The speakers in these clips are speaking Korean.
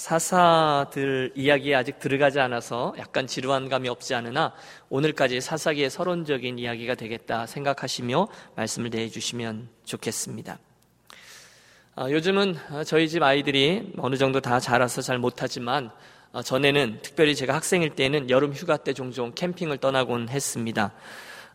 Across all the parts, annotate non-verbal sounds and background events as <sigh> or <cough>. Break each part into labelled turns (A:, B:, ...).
A: 사사들 이야기에 아직 들어가지 않아서 약간 지루한 감이 없지 않으나 오늘까지 사사기의 서론적인 이야기가 되겠다 생각하시며 말씀을 내주시면 좋겠습니다. 아, 요즘은 저희 집 아이들이 어느 정도 다 자라서 잘 못하지만 아, 전에는 특별히 제가 학생일 때는 여름 휴가 때 종종 캠핑을 떠나곤 했습니다.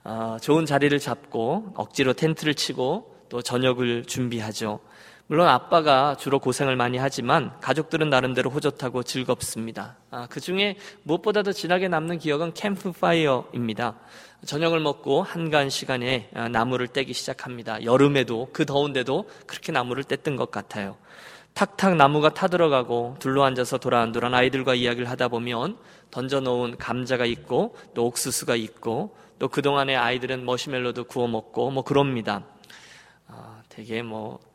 A: 아, 좋은 자리를 잡고 억지로 텐트를 치고 또 저녁을 준비하죠. 물론 아빠가 주로 고생을 많이 하지만 가족들은 나름대로 호젓하고 즐겁습니다. 아, 그 중에 무엇보다도 진하게 남는 기억은 캠프파이어입니다. 저녁을 먹고 한간 시간에 아, 나무를 떼기 시작합니다. 여름에도 그 더운데도 그렇게 나무를 뗐던 것 같아요. 탁탁 나무가 타들어가고 둘러앉아서 도란도란 아이들과 이야기를 하다 보면 던져놓은 감자가 있고 또 옥수수가 있고 또 그동안에 아이들은 머시멜로도 구워 먹고 뭐 그럽니다. 아, 되게 뭐 아,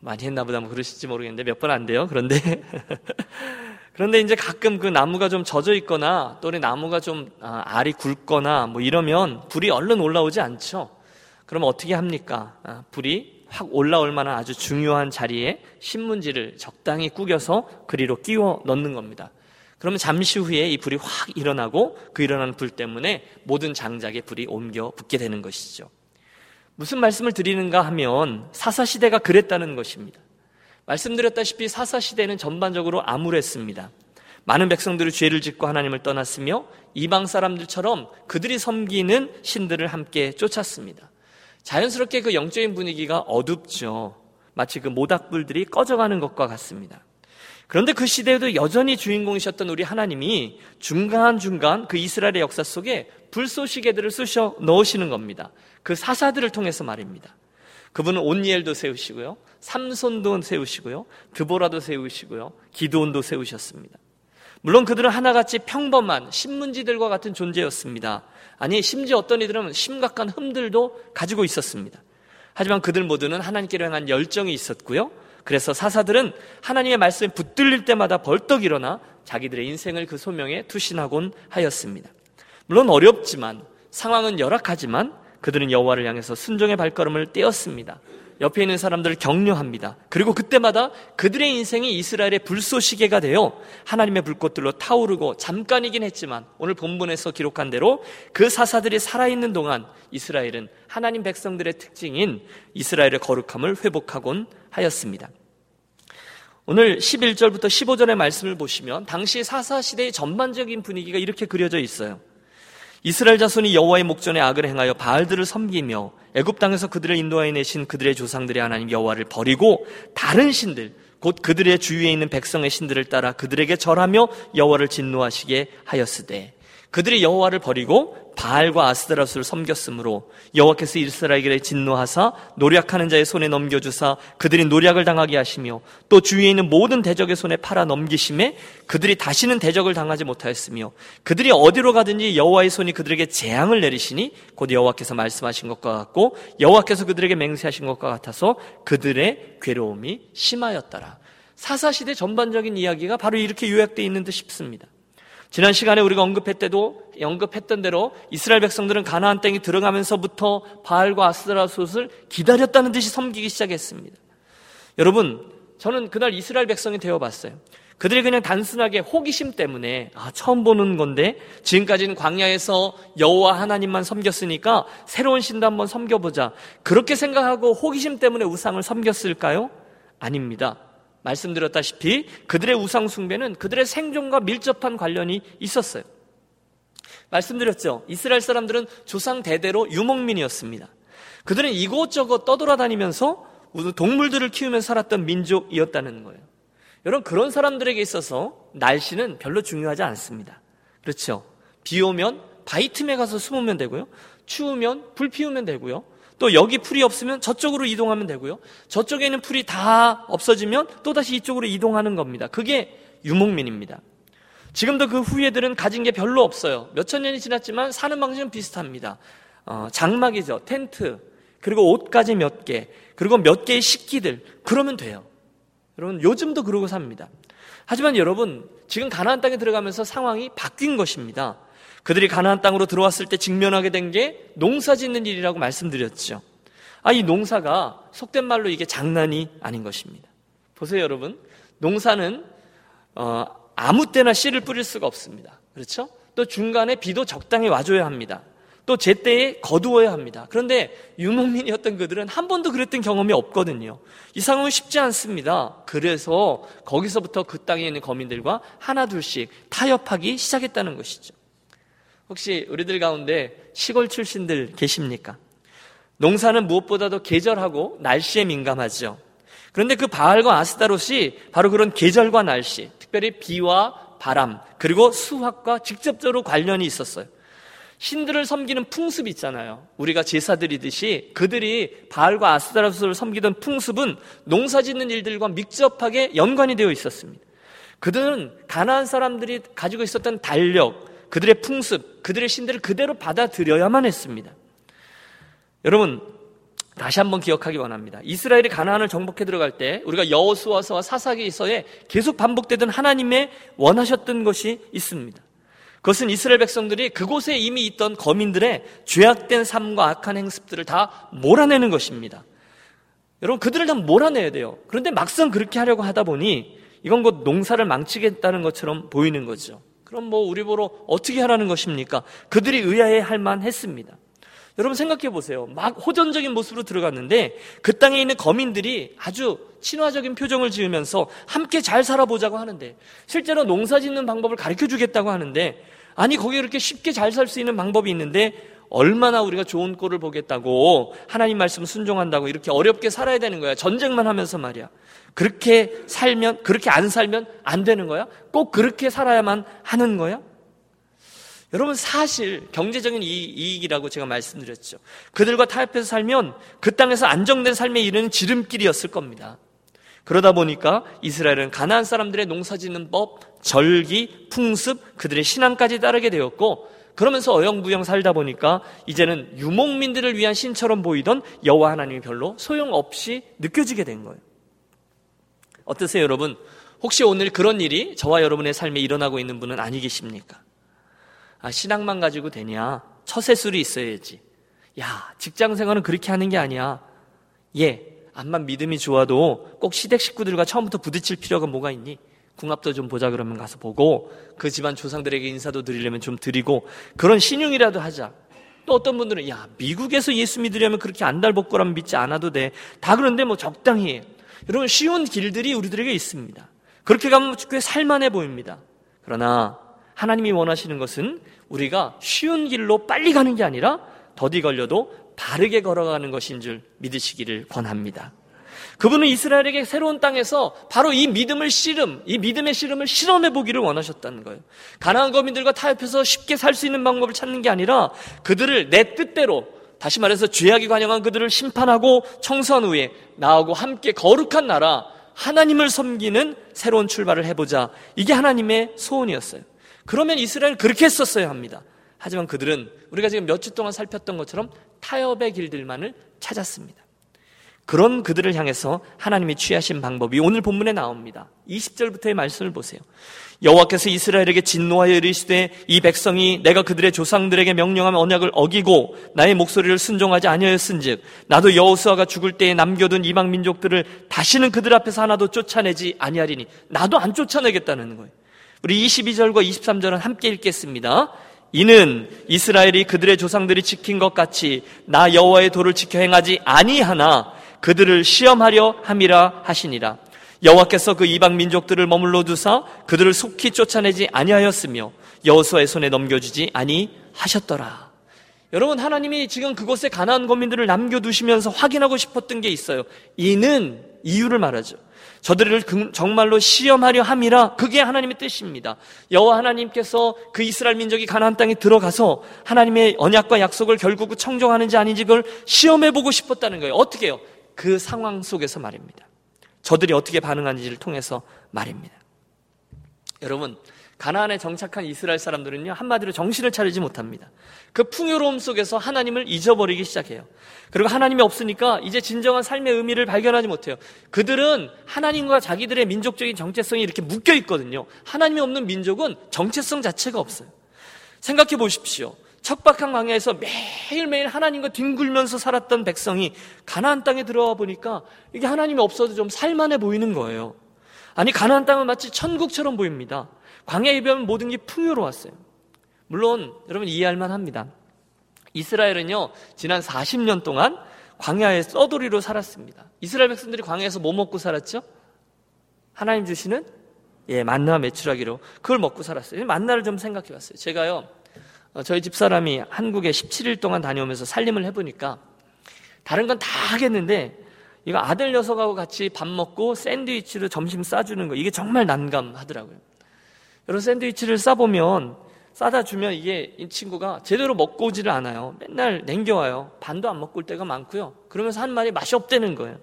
A: 많이 했나 보다 뭐 그러실지 모르겠는데 몇 번 안 돼요. 그런데 <laughs> 그런데 이제 가끔 그 나무가 좀 젖어 있거나 또는 나무가 좀 아, 알이 굵거나 뭐 이러면 불이 얼른 올라오지 않죠. 그럼 어떻게 합니까? 아, 불이 확 올라올 만한 아주 중요한 자리에 신문지를 적당히 구겨서 그리로 끼워 넣는 겁니다. 그러면 잠시 후에 이 불이 확 일어나고 그 일어나는 불 때문에 모든 장작에 불이 옮겨 붙게 되는 것이죠. 무슨 말씀을 드리는가 하면 사사시대가 그랬다는 것입니다. 말씀드렸다시피 사사시대는 전반적으로 암울했습니다. 많은 백성들이 죄를 짓고 하나님을 떠났으며 이방 사람들처럼 그들이 섬기는 신들을 함께 쫓았습니다. 자연스럽게 그 영적인 분위기가 어둡죠. 마치 그 모닥불들이 꺼져가는 것과 같습니다. 그런데 그 시대에도 여전히 주인공이셨던 우리 하나님이 중간중간 그 이스라엘의 역사 속에 불쏘시개들을 쑤셔 넣으시는 겁니다. 그 사사들을 통해서 말입니다. 그분은 온니엘도 세우시고요. 삼손도 세우시고요. 드보라도 세우시고요. 기도온도 세우셨습니다. 물론 그들은 하나같이 평범한 신문지들과 같은 존재였습니다. 아니, 심지어 어떤 이들은 심각한 흠들도 가지고 있었습니다. 하지만 그들 모두는 하나님께로 향한 열정이 있었고요. 그래서 사사들은 하나님의 말씀에 붙들릴 때마다 벌떡 일어나 자기들의 인생을 그 소명에 투신하곤 하였습니다. 물론 어렵지만 상황은 열악하지만 그들은 여호와를 향해서 순종의 발걸음을 떼었습니다. 옆에 있는 사람들을 격려합니다. 그리고 그때마다 그들의 인생이 이스라엘의 불쏘시개가 되어 하나님의 불꽃들로 타오르고 잠깐이긴 했지만 오늘 본문에서 기록한 대로 그 사사들이 살아있는 동안 이스라엘은 하나님 백성들의 특징인 이스라엘의 거룩함을 회복하곤 하였습니다. 오늘 11절부터 15절의 말씀을 보시면 당시 사사 시대의 전반적인 분위기가 이렇게 그려져 있어요. 이스라엘 자손이 여호와의 목전에 악을 행하여 바알들을 섬기며 애굽 땅에서 그들을 인도하여 내신 그들의 조상들의 하나님 여호와를 버리고 다른 신들 곧 그들의 주위에 있는 백성의 신들을 따라 그들에게 절하며 여호와를 진노하시게 하였으되 그들이 여호와를 버리고 바알과 아스드라스를 섬겼으므로 여호와께서 이스라엘에 진노하사 노력하는 자의 손에 넘겨주사 그들이 노력을 당하게 하시며 또 주위에 있는 모든 대적의 손에 팔아 넘기심에 그들이 다시는 대적을 당하지 못하였으며 그들이 어디로 가든지 여호와의 손이 그들에게 재앙을 내리시니 곧 여호와께서 말씀하신 것과 같고 여호와께서 그들에게 맹세하신 것과 같아서 그들의 괴로움이 심하였더라. 사사시대 전반적인 이야기가 바로 이렇게 요약되어 있는 듯 싶습니다. 지난 시간에 우리가 언급했때도 언급했던 대로 이스라엘 백성들은 가나안 땅에 들어가면서부터 바알과 아스라솥을 기다렸다는 듯이 섬기기 시작했습니다. 여러분, 저는 그날 이스라엘 백성이 되어 봤어요. 그들이 그냥 단순하게 호기심 때문에 아, 처음 보는 건데 지금까지는 광야에서 여호와 하나님만 섬겼으니까 새로운 신도 한번 섬겨보자. 그렇게 생각하고 호기심 때문에 우상을 섬겼을까요? 아닙니다. 말씀드렸다시피 그들의 우상숭배는 그들의 생존과 밀접한 관련이 있었어요. 말씀드렸죠. 이스라엘 사람들은 조상 대대로 유목민이었습니다. 그들은 이곳저곳 떠돌아다니면서 동물들을 키우면서 살았던 민족이었다는 거예요. 여러분, 그런 사람들에게 있어서 날씨는 별로 중요하지 않습니다. 그렇죠. 비 오면 바위 틈에 가서 숨으면 되고요. 추우면 불 피우면 되고요. 또 여기 풀이 없으면 저쪽으로 이동하면 되고요. 저쪽에 있는 풀이 다 없어지면 또다시 이쪽으로 이동하는 겁니다. 그게 유목민입니다. 지금도 그 후예들은 가진 게 별로 없어요. 몇천 년이 지났지만 사는 방식은 비슷합니다. 어, 장막이죠. 텐트. 그리고 옷까지 몇 개. 그리고 몇 개의 식기들. 그러면 돼요. 여러분, 요즘도 그러고 삽니다. 하지만 여러분, 지금 가나안 땅에 들어가면서 상황이 바뀐 것입니다. 그들이 가나안 땅으로 들어왔을 때 직면하게 된 게 농사 짓는 일이라고 말씀드렸죠. 아, 이 농사가 속된 말로 이게 장난이 아닌 것입니다. 보세요, 여러분. 농사는 어, 아무 때나 씨를 뿌릴 수가 없습니다. 그렇죠? 또 중간에 비도 적당히 와줘야 합니다. 또 제때에 거두어야 합니다. 그런데 유목민이었던 그들은 한 번도 그랬던 경험이 없거든요. 이 상황은 쉽지 않습니다. 그래서 거기서부터 그 땅에 있는 거민들과 하나둘씩 타협하기 시작했다는 것이죠. 혹시 우리들 가운데 시골 출신들 계십니까? 농사는 무엇보다도 계절하고 날씨에 민감하죠. 그런데 그 바알과 아스타롯이 바로 그런 계절과 날씨, 특별히 비와 바람, 그리고 수확과 직접적으로 관련이 있었어요. 신들을 섬기는 풍습이 있잖아요. 우리가 제사 드리듯이 그들이 바알과 아스타라스를 섬기던 풍습은 농사 짓는 일들과 밀접하게 연관이 되어 있었습니다. 그들은 가나안 사람들이 가지고 있었던 달력, 그들의 풍습, 그들의 신들을 그대로 받아들여야만 했습니다. 여러분, 다시 한번 기억하기 원합니다. 이스라엘이 가나안을 정복해 들어갈 때 우리가 여호수아서와 사사기서에 계속 반복되던 하나님의 원하셨던 것이 있습니다. 그것은 이스라엘 백성들이 그곳에 이미 있던 거민들의 죄악된 삶과 악한 행습들을 다 몰아내는 것입니다. 여러분, 그들을 다 몰아내야 돼요. 그런데 막상 그렇게 하려고 하다 보니 이건 곧 농사를 망치겠다는 것처럼 보이는 거죠. 그럼 뭐 우리 보러 어떻게 하라는 것입니까? 그들이 의아해 할 만했습니다. 여러분 생각해 보세요. 막 호전적인 모습으로 들어갔는데 그 땅에 있는 거민들이 아주 친화적인 표정을 지으면서 함께 잘 살아보자고 하는데 실제로 농사 짓는 방법을 가르쳐 주겠다고 하는데 아니, 거기 그렇게 쉽게 잘 살 수 있는 방법이 있는데 얼마나 우리가 좋은 꼴을 보겠다고 하나님 말씀 순종한다고 이렇게 어렵게 살아야 되는 거야. 전쟁만 하면서 말이야. 그렇게 살면, 그렇게 안 살면 안 되는 거야? 꼭 그렇게 살아야만 하는 거야? 여러분 사실 경제적인 이익이라고 제가 말씀드렸죠. 그들과 타협해서 살면 그 땅에서 안정된 삶에 이르는 지름길이었을 겁니다. 그러다 보니까 이스라엘은 가나안 사람들의 농사짓는 법, 절기, 풍습, 그들의 신앙까지 따르게 되었고 그러면서 어영부영 살다 보니까 이제는 유목민들을 위한 신처럼 보이던 여호와 하나님이 별로 소용없이 느껴지게 된 거예요. 어떠세요, 여러분? 혹시 오늘 그런 일이 저와 여러분의 삶에 일어나고 있는 분은 아니 계십니까? 아, 신앙만 가지고 되냐? 처세술이 있어야지. 야, 직장 생활은 그렇게 하는 게 아니야. 예, 암만 믿음이 좋아도 꼭 시댁 식구들과 처음부터 부딪힐 필요가 뭐가 있니? 궁합도 좀 보자 그러면 가서 보고 그 집안 조상들에게 인사도 드리려면 좀 드리고 그런 신용이라도 하자. 또 어떤 분들은 야 미국에서 예수 믿으려면 그렇게 안달복 거라면 믿지 않아도 돼. 다 그런데 뭐 적당히 해. 여러분 쉬운 길들이 우리들에게 있습니다. 그렇게 가면 꽤 살만해 보입니다. 그러나 하나님이 원하시는 것은 우리가 쉬운 길로 빨리 가는 게 아니라 더디 걸려도 바르게 걸어가는 것인 줄 믿으시기를 권합니다. 그분은 이스라엘에게 새로운 땅에서 바로 이 믿음을 씨름, 이 믿음의 씨름을 실험해 보기를 원하셨다는 거예요. 가나안 거민들과 타협해서 쉽게 살 수 있는 방법을 찾는 게 아니라 그들을 내 뜻대로 다시 말해서 죄악이 관영한 그들을 심판하고 청소한 후에 나하고 함께 거룩한 나라 하나님을 섬기는 새로운 출발을 해보자. 이게 하나님의 소원이었어요. 그러면 이스라엘 그렇게 했었어야 합니다. 하지만 그들은 우리가 지금 몇 주 동안 살폈던 것처럼 타협의 길들만을 찾았습니다. 그런 그들을 향해서 하나님이 취하신 방법이 오늘 본문에 나옵니다. 20절부터의 말씀을 보세요. 여호와께서 이스라엘에게 진노하여 이르시되 이 백성이 내가 그들의 조상들에게 명령한 언약을 어기고 나의 목소리를 순종하지 아니하였은즉 나도 여호수아가 죽을 때에 남겨둔 이방 민족들을 다시는 그들 앞에서 하나도 쫓아내지 아니하리니 나도 안 쫓아내겠다는 거예요. 우리 22절과 23절은 함께 읽겠습니다. 이는 이스라엘이 그들의 조상들이 지킨 것 같이 나 여호와의 도를 지켜 행하지 아니하나 그들을 시험하려 함이라 하시니라. 여호와께서 그 이방 민족들을 머물러 두사 그들을 속히 쫓아내지 아니하였으며 여호수아의 손에 넘겨주지 아니하셨더라. 여러분 하나님이 지금 그곳에 가나안 거민들을 남겨두시면서 확인하고 싶었던 게 있어요. 이는 이유를 말하죠. 저들을 정말로 시험하려 함이라 그게 하나님의 뜻입니다. 여호와 하나님께서 그 이스라엘 민족이 가나안 땅에 들어가서 하나님의 언약과 약속을 결국 청정하는지 아닌지 그걸 시험해 보고 싶었다는 거예요. 어떻게 해요? 그 상황 속에서 말입니다. 저들이 어떻게 반응하는지를 통해서 말입니다. 여러분, 가나안에 정착한 이스라엘 사람들은요, 한마디로 정신을 차리지 못합니다. 그 풍요로움 속에서 하나님을 잊어버리기 시작해요. 그리고 하나님이 없으니까 이제 진정한 삶의 의미를 발견하지 못해요. 그들은 하나님과 자기들의 민족적인 정체성이 이렇게 묶여 있거든요. 하나님이 없는 민족은 정체성 자체가 없어요. 생각해 보십시오. 척박한 광야에서 매일매일 하나님과 뒹굴면서 살았던 백성이 가나안 땅에 들어와 보니까 이게 하나님이 없어도 좀 살만해 보이는 거예요. 아니 가나안 땅은 마치 천국처럼 보입니다. 광야에 비하면 모든 게 풍요로웠어요. 물론 여러분 이해할 만합니다. 이스라엘은요 지난 40년 동안 광야에 써돌이로 살았습니다. 이스라엘 백성들이 광야에서 뭐 먹고 살았죠? 하나님 주시는 예 만나 매출하기로 그걸 먹고 살았어요. 만나를 좀 생각해 봤어요. 제가요 어, 저희 집 사람이 한국에 17일 동안 다녀오면서 살림을 해보니까 다른 건 다 하겠는데 이거 아들 녀석하고 같이 밥 먹고 샌드위치로 점심 싸주는 거 이게 정말 난감하더라고요. 여러분 샌드위치를 싸보면 싸다 주면 이게 이 친구가 제대로 먹고 오지를 않아요. 맨날 냉겨와요. 반도 안 먹고 올 때가 많고요. 그러면서 한 말이 맛이 없다는 거예요.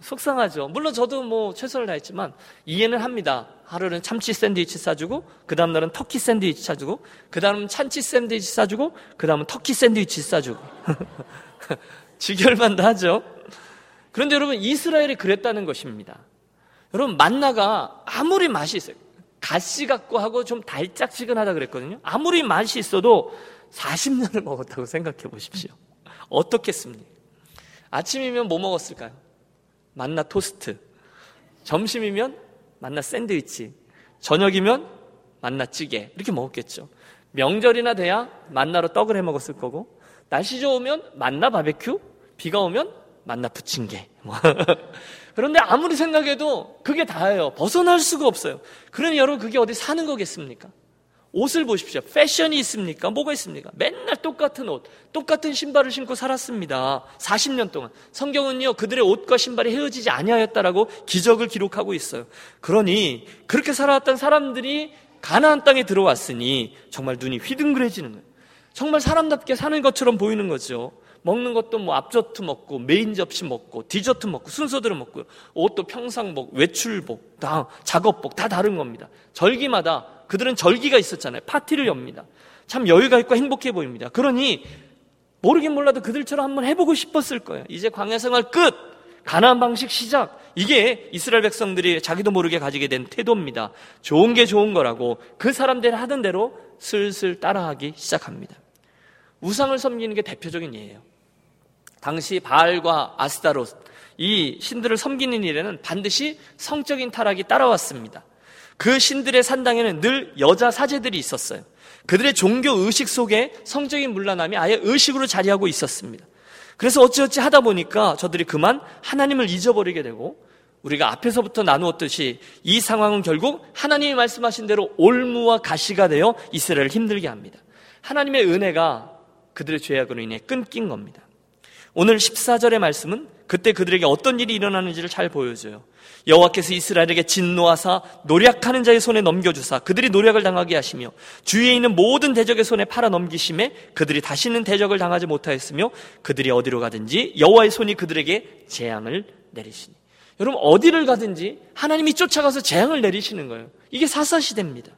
A: 속상하죠. 물론 저도 뭐 최선을 다했지만 이해는 합니다. 하루는 참치 샌드위치 싸주고 그 다음 날은 터키 샌드위치 싸주고 그 다음은 참치 샌드위치 싸주고 그 다음은 터키 샌드위치 싸주고 <laughs> 지결만도 하죠. 그런데 여러분 이스라엘이 그랬다는 것입니다. 여러분 만나가 아무리 맛이 있어요. 가시 같고 하고 좀 달짝지근하다 그랬거든요. 아무리 맛이 있어도 40년을 먹었다고 생각해 보십시오. 어떻겠습니까? 아침이면 뭐 먹었을까요? 만나 토스트. 점심이면 만나 샌드위치. 저녁이면 만나 찌개. 이렇게 먹었겠죠. 명절이나 돼야 만나로 떡을 해 먹었을 거고, 날씨 좋으면 만나 바베큐, 비가 오면 만나 부침개. <laughs> 그런데 아무리 생각해도 그게 다예요. 벗어날 수가 없어요. 그러면 여러분 그게 어디 사는 거겠습니까? 옷을 보십시오. 패션이 있습니까? 뭐가 있습니까? 맨날 똑같은 옷, 똑같은 신발을 신고 살았습니다. 40년 동안. 성경은요, 그들의 옷과 신발이 헤어지지 아니하였다라고 기적을 기록하고 있어요. 그러니 그렇게 살아왔던 사람들이 가나안 땅에 들어왔으니 정말 눈이 휘둥그레지는 거예요. 정말 사람답게 사는 것처럼 보이는 거죠. 먹는 것도 뭐 앞저트 먹고 메인 접시 먹고 디저트 먹고 순서대로 먹고요. 옷도 평상복, 외출복, 다 작업복 다 다른 겁니다. 절기마다 그들은 절기가 있었잖아요. 파티를 엽니다. 참 여유가 있고 행복해 보입니다. 그러니 모르긴 몰라도 그들처럼 한번 해보고 싶었을 거예요. 이제 광야 생활 끝! 가나안 방식 시작! 이게 이스라엘 백성들이 자기도 모르게 가지게 된 태도입니다. 좋은 게 좋은 거라고 그 사람들이 하던 대로 슬슬 따라하기 시작합니다. 우상을 섬기는 게 대표적인 예예요. 당시 바알과 아스타롯 이 신들을 섬기는 일에는 반드시 성적인 타락이 따라왔습니다. 그 신들의 산당에는 늘 여자 사제들이 있었어요. 그들의 종교 의식 속에 성적인 물란함이 아예 의식으로 자리하고 있었습니다. 그래서 어찌어찌 하다 보니까 저들이 그만 하나님을 잊어버리게 되고 우리가 앞에서부터 나누었듯이 이 상황은 결국 하나님이 말씀하신 대로 올무와 가시가 되어 이스라엘을 힘들게 합니다. 하나님의 은혜가 그들의 죄악으로 인해 끊긴 겁니다. 오늘 14절의 말씀은 그때 그들에게 어떤 일이 일어나는지를 잘 보여줘요. 여호와께서 이스라엘에게 진노하사 노력하는 자의 손에 넘겨주사 그들이 노력을 당하게 하시며 주위에 있는 모든 대적의 손에 팔아 넘기심에 그들이 다시는 대적을 당하지 못하였으며 그들이 어디로 가든지 여호와의 손이 그들에게 재앙을 내리시니 여러분 어디를 가든지 하나님이 쫓아가서 재앙을 내리시는 거예요. 이게 사사 시대입니다.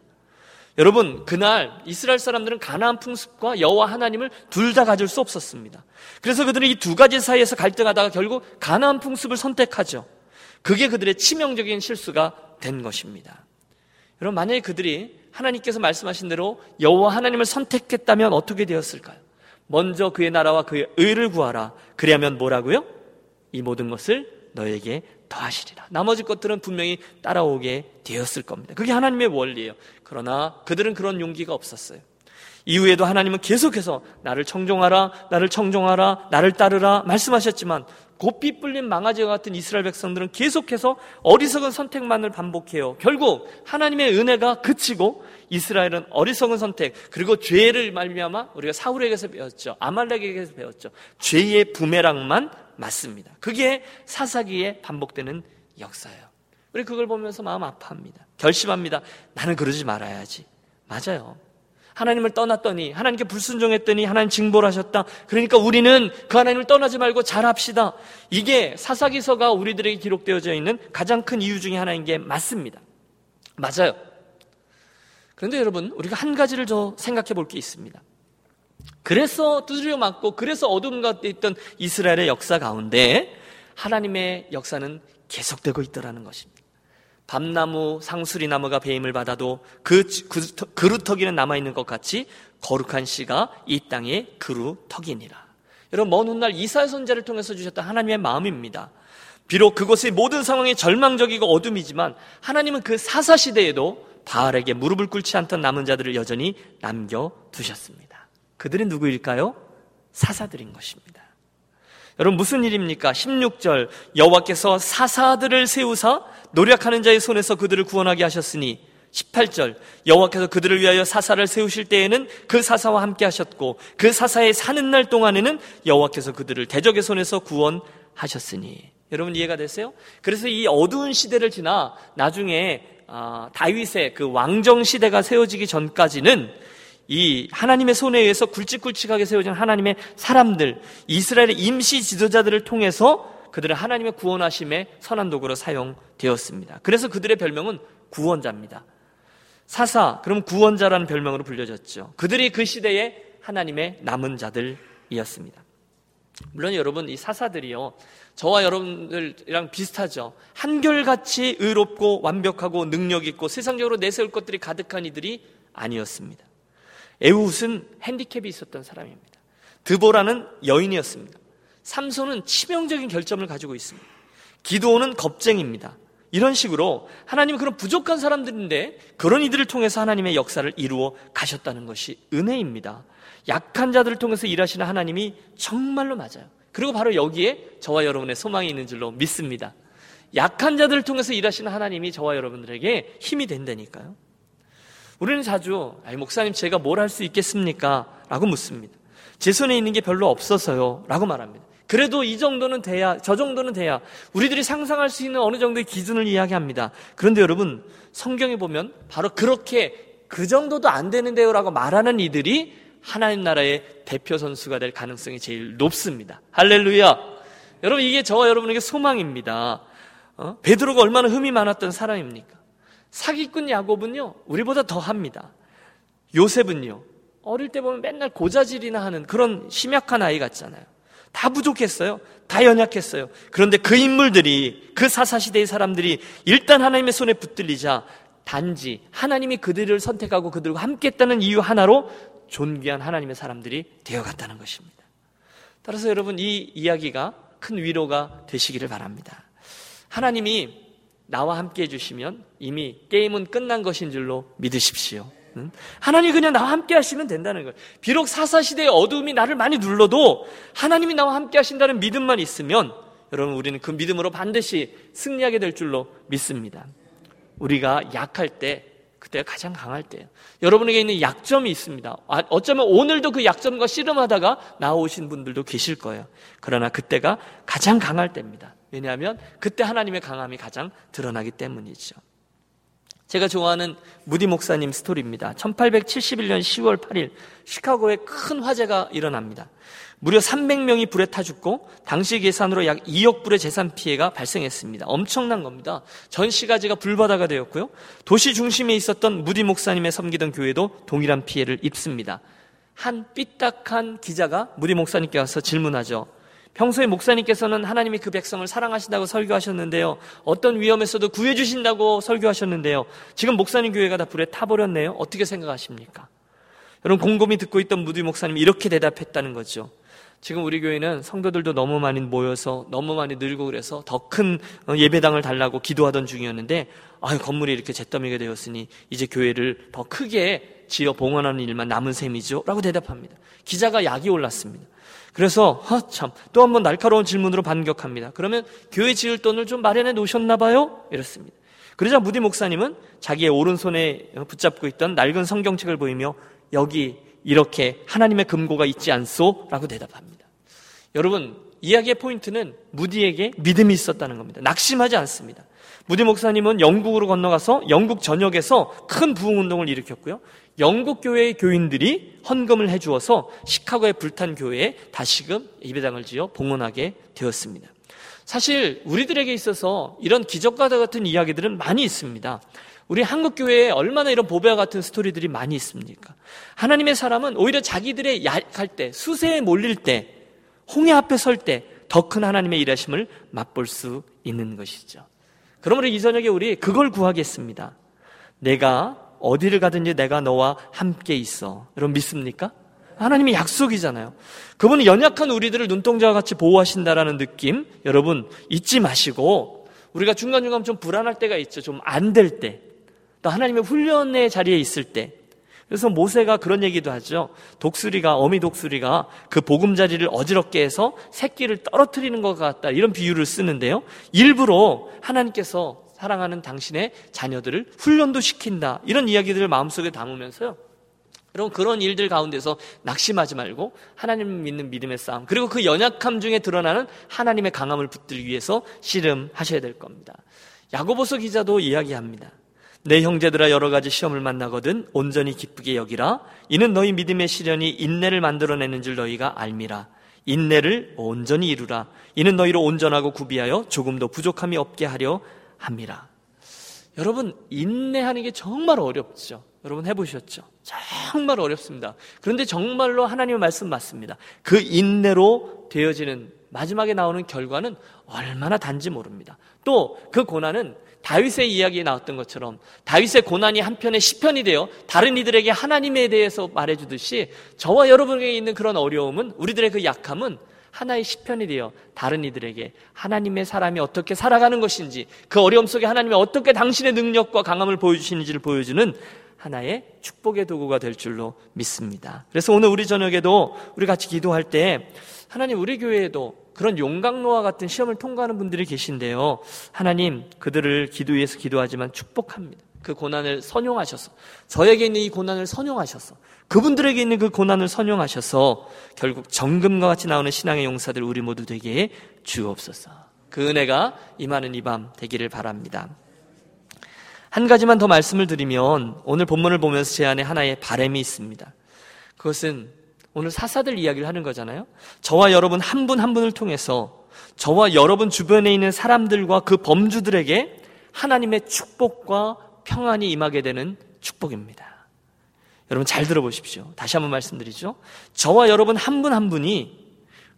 A: 여러분 그날 이스라엘 사람들은 가나안 풍습과 여호와 하나님을 둘 다 가질 수 없었습니다. 그래서 그들은 이 두 가지 사이에서 갈등하다가 결국 가나안 풍습을 선택하죠. 그게 그들의 치명적인 실수가 된 것입니다. 여러분 만약에 그들이 하나님께서 말씀하신 대로 여호와 하나님을 선택했다면 어떻게 되었을까요? 먼저 그의 나라와 그의 의를 구하라. 그리하면 뭐라고요? 이 모든 것을 너에게 더하시리라. 나머지 것들은 분명히 따라오게 되었을 겁니다. 그게 하나님의 원리예요. 그러나 그들은 그런 용기가 없었어요. 이후에도 하나님은 계속해서 나를 청종하라, 나를 청종하라, 나를 따르라 말씀하셨지만 곱비 뿔린 망아지와 같은 이스라엘 백성들은 계속해서 어리석은 선택만을 반복해요. 결국 하나님의 은혜가 그치고 이스라엘은 어리석은 선택 그리고 죄를 말미암아 우리가 사울에게서 배웠죠. 아말렉에게서 배웠죠. 죄의 부메랑만 맞습니다. 그게 사사기에 반복되는 역사예요. 우리 그걸 보면서 마음 아파합니다. 결심합니다. 나는 그러지 말아야지. 맞아요. 하나님을 떠났더니 하나님께 불순종했더니 하나님 징벌 하셨다. 그러니까 우리는 그 하나님을 떠나지 말고 잘합시다. 이게 사사기서가 우리들에게 기록되어져 있는 가장 큰 이유 중에 하나인 게 맞습니다. 맞아요. 그런데 여러분, 우리가 한 가지를 더 생각해 볼 게 있습니다. 그래서 두드려 맞고 그래서 어둠 가운데 있던 이스라엘의 역사 가운데 하나님의 역사는 계속되고 있더라는 것입니다. 밤나무, 상수리 나무가 배임을 받아도 그 그루터기는 남아있는 것 같이 거룩한 씨가 이 땅에 그루터기니라. 여러분, 먼 훗날 이사의 선자를 통해서 주셨던 하나님의 마음입니다. 비록 그곳의 모든 상황이 절망적이고 어둠이지만 하나님은 그 사사 시대에도 바알에게 무릎을 꿇지 않던 남은 자들을 여전히 남겨 두셨습니다. 그들은 누구일까요? 사사들인 것입니다. 여러분 무슨 일입니까? 16절 여호와께서 사사들을 세우사 노력하는 자의 손에서 그들을 구원하게 하셨으니 18절 여호와께서 그들을 위하여 사사를 세우실 때에는 그 사사와 함께 하셨고 그 사사의 사는 날 동안에는 여호와께서 그들을 대적의 손에서 구원하셨으니 여러분 이해가 되세요? 그래서 이 어두운 시대를 지나 나중에 아, 다윗의 그 왕정 시대가 세워지기 전까지는 이 하나님의 손에 의해서 굵직굵직하게 세워진 하나님의 사람들, 이스라엘의 임시 지도자들을 통해서 그들을 하나님의 구원하심의 선한 도구로 사용되었습니다. 그래서 그들의 별명은 구원자입니다. 사사, 그럼 구원자라는 별명으로 불려졌죠. 그들이 그 시대에 하나님의 남은 자들이었습니다. 물론 여러분, 이 사사들이요. 저와 여러분들이랑 비슷하죠. 한결같이 의롭고 완벽하고 능력있고 세상적으로 내세울 것들이 가득한 이들이 아니었습니다. 에우스는 핸디캡이 있었던 사람입니다. 드보라는 여인이었습니다. 삼손은 치명적인 결점을 가지고 있습니다. 기도오는 겁쟁입니다. 이런 식으로 하나님은 그런 부족한 사람들인데 그런 이들을 통해서 하나님의 역사를 이루어 가셨다는 것이 은혜입니다. 약한 자들을 통해서 일하시는 하나님이 정말로 맞아요. 그리고 바로 여기에 저와 여러분의 소망이 있는 줄로 믿습니다. 약한 자들을 통해서 일하시는 하나님이 저와 여러분들에게 힘이 된다니까요. 우리는 자주 목사님 제가 뭘 할 수 있겠습니까? 라고 묻습니다. 제 손에 있는 게 별로 없어서요. 라고 말합니다. 그래도 이 정도는 돼야, 저 정도는 돼야 우리들이 상상할 수 있는 어느 정도의 기준을 이야기합니다. 그런데 여러분, 성경에 보면 바로 그렇게 그 정도도 안 되는데요 라고 말하는 이들이 하나님 나라의 대표 선수가 될 가능성이 제일 높습니다. 할렐루야! 여러분, 이게 저와 여러분에게 소망입니다. 어? 베드로가 얼마나 흠이 많았던 사람입니까? 사기꾼 야곱은요, 우리보다 더 합니다. 요셉은요, 어릴 때 보면 맨날 고자질이나 하는 그런 심약한 아이 같잖아요. 다 부족했어요. 다 연약했어요. 그런데 그 인물들이, 그 사사시대의 사람들이 일단 하나님의 손에 붙들리자 단지 하나님이 그들을 선택하고 그들과 함께 했다는 이유 하나로 존귀한 하나님의 사람들이 되어갔다는 것입니다. 따라서 여러분 이 이야기가 큰 위로가 되시기를 바랍니다. 하나님이 나와 함께 해주시면 이미 게임은 끝난 것인 줄로 믿으십시오. 하나님이 그냥 나와 함께 하시면 된다는 거예요. 비록 사사시대의 어둠이 나를 많이 눌러도 하나님이 나와 함께 하신다는 믿음만 있으면 여러분 우리는 그 믿음으로 반드시 승리하게 될 줄로 믿습니다. 우리가 약할 때 그때가 가장 강할 때예요. 여러분에게 있는 약점이 있습니다. 아, 어쩌면 오늘도 그 약점과 씨름하다가 나오신 분들도 계실 거예요. 그러나 그때가 가장 강할 때입니다. 왜냐하면 그때 하나님의 강함이 가장 드러나기 때문이죠. 제가 좋아하는 무디 목사님 스토리입니다. 1871년 10월 8일 시카고에 큰 화재가 일어납니다. 무려 300명이 불에 타 죽고 당시 계산으로 약 2억 불의 재산 피해가 발생했습니다. 엄청난 겁니다. 전 시가지가 불바다가 되었고요. 도시 중심에 있었던 무디 목사님의 섬기던 교회도 동일한 피해를 입습니다. 한 삐딱한 기자가 무디 목사님께 와서 질문하죠. 평소에 목사님께서는 하나님이 그 백성을 사랑하신다고 설교하셨는데요. 어떤 위험에서도 구해주신다고 설교하셨는데요. 지금 목사님 교회가 다 불에 타버렸네요. 어떻게 생각하십니까? 여러분 곰곰이 듣고 있던 무디 목사님이 이렇게 대답했다는 거죠. 지금 우리 교회는 성도들도 너무 많이 모여서 너무 많이 늘고 그래서 더 큰 예배당을 달라고 기도하던 중이었는데 아유 건물이 이렇게 잿더미가 되었으니 이제 교회를 더 크게 지어 봉헌하는 일만 남은 셈이죠. 라고 대답합니다. 기자가 약이 올랐습니다. 그래서 허참 또 한번 날카로운 질문으로 반격합니다. 그러면 교회 지을 돈을 좀 마련해 놓으셨나 봐요? 이렇습니다. 그러자 무디 목사님은 자기의 오른손에 붙잡고 있던 낡은 성경책을 보이며 여기 이렇게 하나님의 금고가 있지 않소? 라고 대답합니다. 여러분, 이야기의 포인트는 무디에게 믿음이 있었다는 겁니다. 낙심하지 않습니다. 무디 목사님은 영국으로 건너가서 영국 전역에서 큰 부흥 운동을 일으켰고요. 영국 교회의 교인들이 헌금을 해주어서 시카고의 불탄 교회에 다시금 예배당을 지어 봉헌하게 되었습니다. 사실 우리들에게 있어서 이런 기적과 같은 이야기들은 많이 있습니다. 우리 한국 교회에 얼마나 이런 보배와 같은 스토리들이 많이 있습니까? 하나님의 사람은 오히려 자기들의 약할 때, 수세에 몰릴 때, 홍해 앞에 설 때 더 큰 하나님의 일하심을 맛볼 수 있는 것이죠. 그러므로 이 저녁에 우리 그걸 구하겠습니다. 내가 어디를 가든지 내가 너와 함께 있어. 여러분 믿습니까? 하나님의 약속이잖아요. 그분은 연약한 우리들을 눈동자와 같이 보호하신다라는 느낌 여러분 잊지 마시고 우리가 중간중간 좀 불안할 때가 있죠. 좀 안 될 때. 또 하나님의 훈련의 자리에 있을 때. 그래서 모세가 그런 얘기도 하죠. 독수리가 어미 독수리가 그 보금자리를 어지럽게 해서 새끼를 떨어뜨리는 것 같다. 이런 비유를 쓰는데요. 일부러 하나님께서 사랑하는 당신의 자녀들을 훈련도 시킨다. 이런 이야기들을 마음속에 담으면서요. 여러분 그런 일들 가운데서 낙심하지 말고 하나님 믿는 믿음의 싸움 그리고 그 연약함 중에 드러나는 하나님의 강함을 붙들기 위해서 씨름하셔야 될 겁니다. 야고보서 기자도 이야기합니다. 내 형제들아 여러 가지 시험을 만나거든 온전히 기쁘게 여기라 이는 너희 믿음의 시련이 인내를 만들어내는 줄 너희가 알미라 인내를 온전히 이루라 이는 너희로 온전하고 구비하여 조금도 부족함이 없게 하려 함이라 여러분 인내하는 게 정말 어렵죠 여러분 해보셨죠? 정말 어렵습니다. 그런데 정말로 하나님의 말씀 맞습니다. 그 인내로 되어지는 마지막에 나오는 결과는 얼마나 단지 모릅니다. 또 그 고난은 다윗의 이야기에 나왔던 것처럼 다윗의 고난이 한편의 시편이 되어 다른 이들에게 하나님에 대해서 말해주듯이 저와 여러분에게 있는 그런 어려움은 우리들의 그 약함은 하나의 시편이 되어 다른 이들에게 하나님의 사람이 어떻게 살아가는 것인지 그 어려움 속에 하나님이 어떻게 당신의 능력과 강함을 보여주시는지를 보여주는 하나의 축복의 도구가 될 줄로 믿습니다. 그래서 오늘 우리 저녁에도 우리 같이 기도할 때 하나님 우리 교회에도 그런 용광로와 같은 시험을 통과하는 분들이 계신데요. 하나님 그들을 기도 위해서 기도하지만 축복합니다. 그 고난을 선용하셔서 저에게 있는 이 고난을 선용하셔서 그분들에게 있는 그 고난을 선용하셔서 결국 정금과 같이 나오는 신앙의 용사들 우리 모두 되게 주옵소서. 그 은혜가 임하는 이 밤 되기를 바랍니다. 한 가지만 더 말씀을 드리면 오늘 본문을 보면서 제 안에 하나의 바램이 있습니다. 그것은 오늘 사사들 이야기를 하는 거잖아요. 저와 여러분 한 분한 한 분을 통해서 저와 여러분 주변에 있는 사람들과 그 범주들에게 하나님의 축복과 평안이 임하게 되는 축복입니다. 여러분 잘 들어보십시오. 다시 한번 말씀드리죠. 저와 여러분 한 분한 한 분이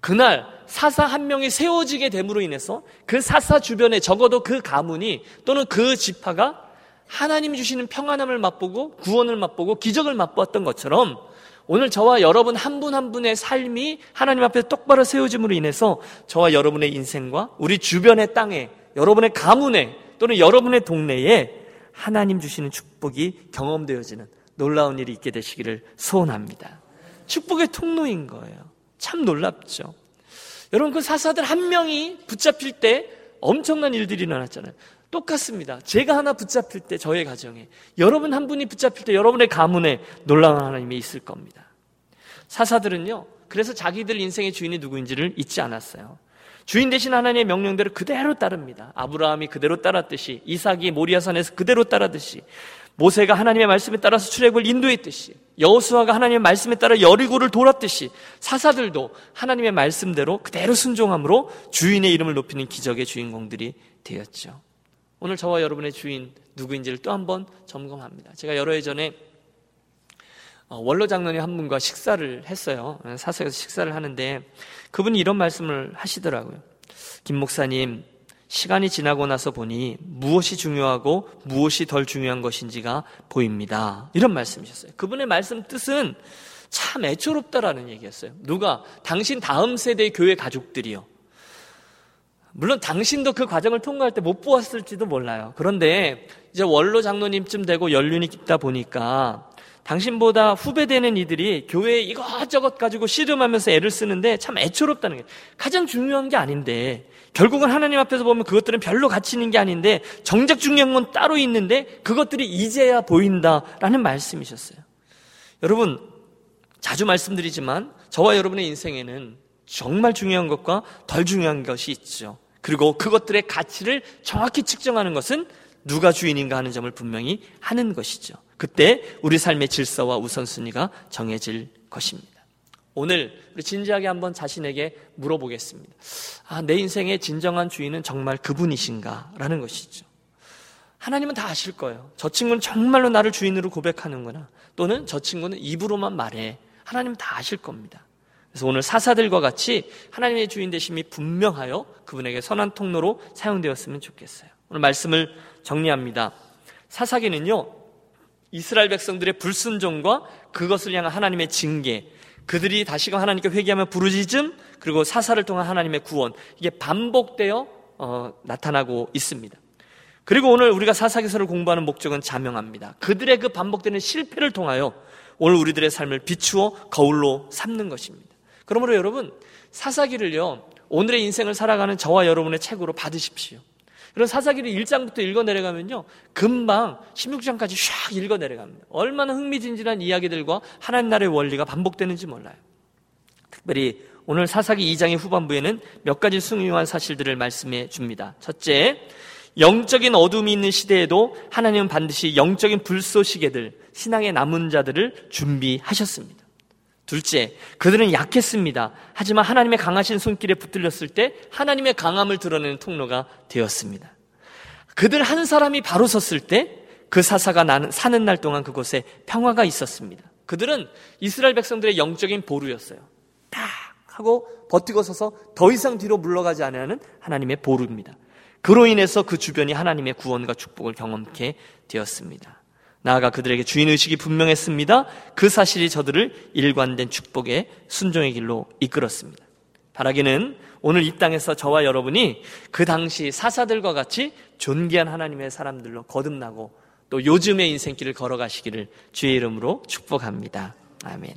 A: 그날 사사 한 명이 세워지게 됨으로 인해서 그 사사 주변에 적어도 그 가문이 또는 그 지파가 하나님 주시는 평안함을 맛보고 구원을 맛보고 기적을 맛보았던 것처럼 오늘 저와 여러분 한 분한 한 분의 삶이 하나님 앞에 똑바로 세워짐으로 인해서 저와 여러분의 인생과 우리 주변의 땅에 여러분의 가문에 또는 여러분의 동네에 하나님 주시는 축복이 경험되어지는 놀라운 일이 있게 되시기를 소원합니다. 축복의 통로인 거예요. 참 놀랍죠. 여러분 그 사사들 한 명이 붙잡힐 때 엄청난 일들이 일어났잖아요. 똑같습니다. 제가 하나 붙잡힐 때 저의 가정에 여러분 한 분이 붙잡힐 때 여러분의 가문에 놀라운 하나님이 있을 겁니다. 사사들은요. 그래서 자기들 인생의 주인이 누구인지를 잊지 않았어요. 주인 대신 하나님의 명령대로 그대로 따릅니다. 아브라함이 그대로 따랐듯이 이삭이 모리아산에서 그대로 따르듯이 모세가 하나님의 말씀에 따라서 출애굽을 인도했듯이 여호수아가 하나님의 말씀에 따라 여리고를 돌았듯이 사사들도 하나님의 말씀대로 그대로 순종함으로 주인의 이름을 높이는 기적의 주인공들이 되었죠. 오늘 저와 여러분의 주인 누구인지를 또 한번 점검합니다. 제가 여러 해 전에 어, 원로 장로님 한 분과 식사를 했어요. 사석에서 식사를 하는데 그분이 이런 말씀을 하시더라고요. 김 목사님, 시간이 지나고 나서 보니 무엇이 중요하고 무엇이 덜 중요한 것인지가 보입니다. 이런 말씀이셨어요. 그분의 말씀 뜻은 참 애초롭다라는 얘기였어요. 누가? 당신 다음 세대의 교회 가족들이요. 물론 당신도 그 과정을 통과할 때 못 보았을지도 몰라요. 그런데 이제 원로 장로님쯤 되고 연륜이 깊다 보니까 당신보다 후배되는 이들이 교회에 이것저것 가지고 씨름하면서 애를 쓰는데 참 애초롭다는 게 가장 중요한 게 아닌데 결국은 하나님 앞에서 보면 그것들은 별로 가치 있는 게 아닌데 정작 중요한 건 따로 있는데 그것들이 이제야 보인다라는 말씀이셨어요. 여러분 자주 말씀드리지만 저와 여러분의 인생에는 정말 중요한 것과 덜 중요한 것이 있죠. 그리고 그것들의 가치를 정확히 측정하는 것은 누가 주인인가 하는 점을 분명히 하는 것이죠. 그때 우리 삶의 질서와 우선순위가 정해질 것입니다. 오늘 우리 진지하게 한번 자신에게 물어보겠습니다. 아, 내 인생의 진정한 주인은 정말 그분이신가? 라는 것이죠. 하나님은 다 아실 거예요. 저 친구는 정말로 나를 주인으로 고백하는구나. 또는 저 친구는 입으로만 말해. 하나님은 다 아실 겁니다. 그래서 오늘 사사들과 같이 하나님의 주인 되심이 분명하여 그분에게 선한 통로로 사용되었으면 좋겠어요. 오늘 말씀을 정리합니다. 사사기는요, 이스라엘 백성들의 불순종과 그것을 향한 하나님의 징계, 그들이 다시금 하나님께 회개하면 부르짖음 그리고 사사를 통한 하나님의 구원 이게 반복되어 어, 나타나고 있습니다. 그리고 오늘 우리가 사사기서를 공부하는 목적은 자명합니다. 그들의 그 반복되는 실패를 통하여 오늘 우리들의 삶을 비추어 거울로 삼는 것입니다. 그러므로 여러분 사사기를요 오늘의 인생을 살아가는 저와 여러분의 책으로 받으십시오. 그런 사사기를 1장부터 읽어 내려가면요. 금방 16장까지 샥 읽어 내려갑니다. 얼마나 흥미진진한 이야기들과 하나님 나라의 원리가 반복되는지 몰라요. 특별히 오늘 사사기 2장의 후반부에는 몇 가지 숭유한 사실들을 말씀해 줍니다. 첫째, 영적인 어둠이 있는 시대에도 하나님은 반드시 영적인 불쏘시개들, 신앙의 남은 자들을 준비하셨습니다. 둘째, 그들은 약했습니다. 하지만 하나님의 강하신 손길에 붙들렸을 때 하나님의 강함을 드러내는 통로가 되었습니다. 그들 한 사람이 바로 섰을 때 그 사사가 나는, 사는 날 동안 그곳에 평화가 있었습니다. 그들은 이스라엘 백성들의 영적인 보루였어요. 딱 하고 버티고 서서 더 이상 뒤로 물러가지 않으는 하나님의 보루입니다. 그로 인해서 그 주변이 하나님의 구원과 축복을 경험케 되었습니다. 나아가 그들에게 주인의식이 분명했습니다. 그 사실이 저들을 일관된 축복의 순종의 길로 이끌었습니다. 바라기는 오늘 이 땅에서 저와 여러분이 그 당시 사사들과 같이 존귀한 하나님의 사람들로 거듭나고 또 요즘의 인생길을 걸어가시기를 주의 이름으로 축복합니다. 아멘.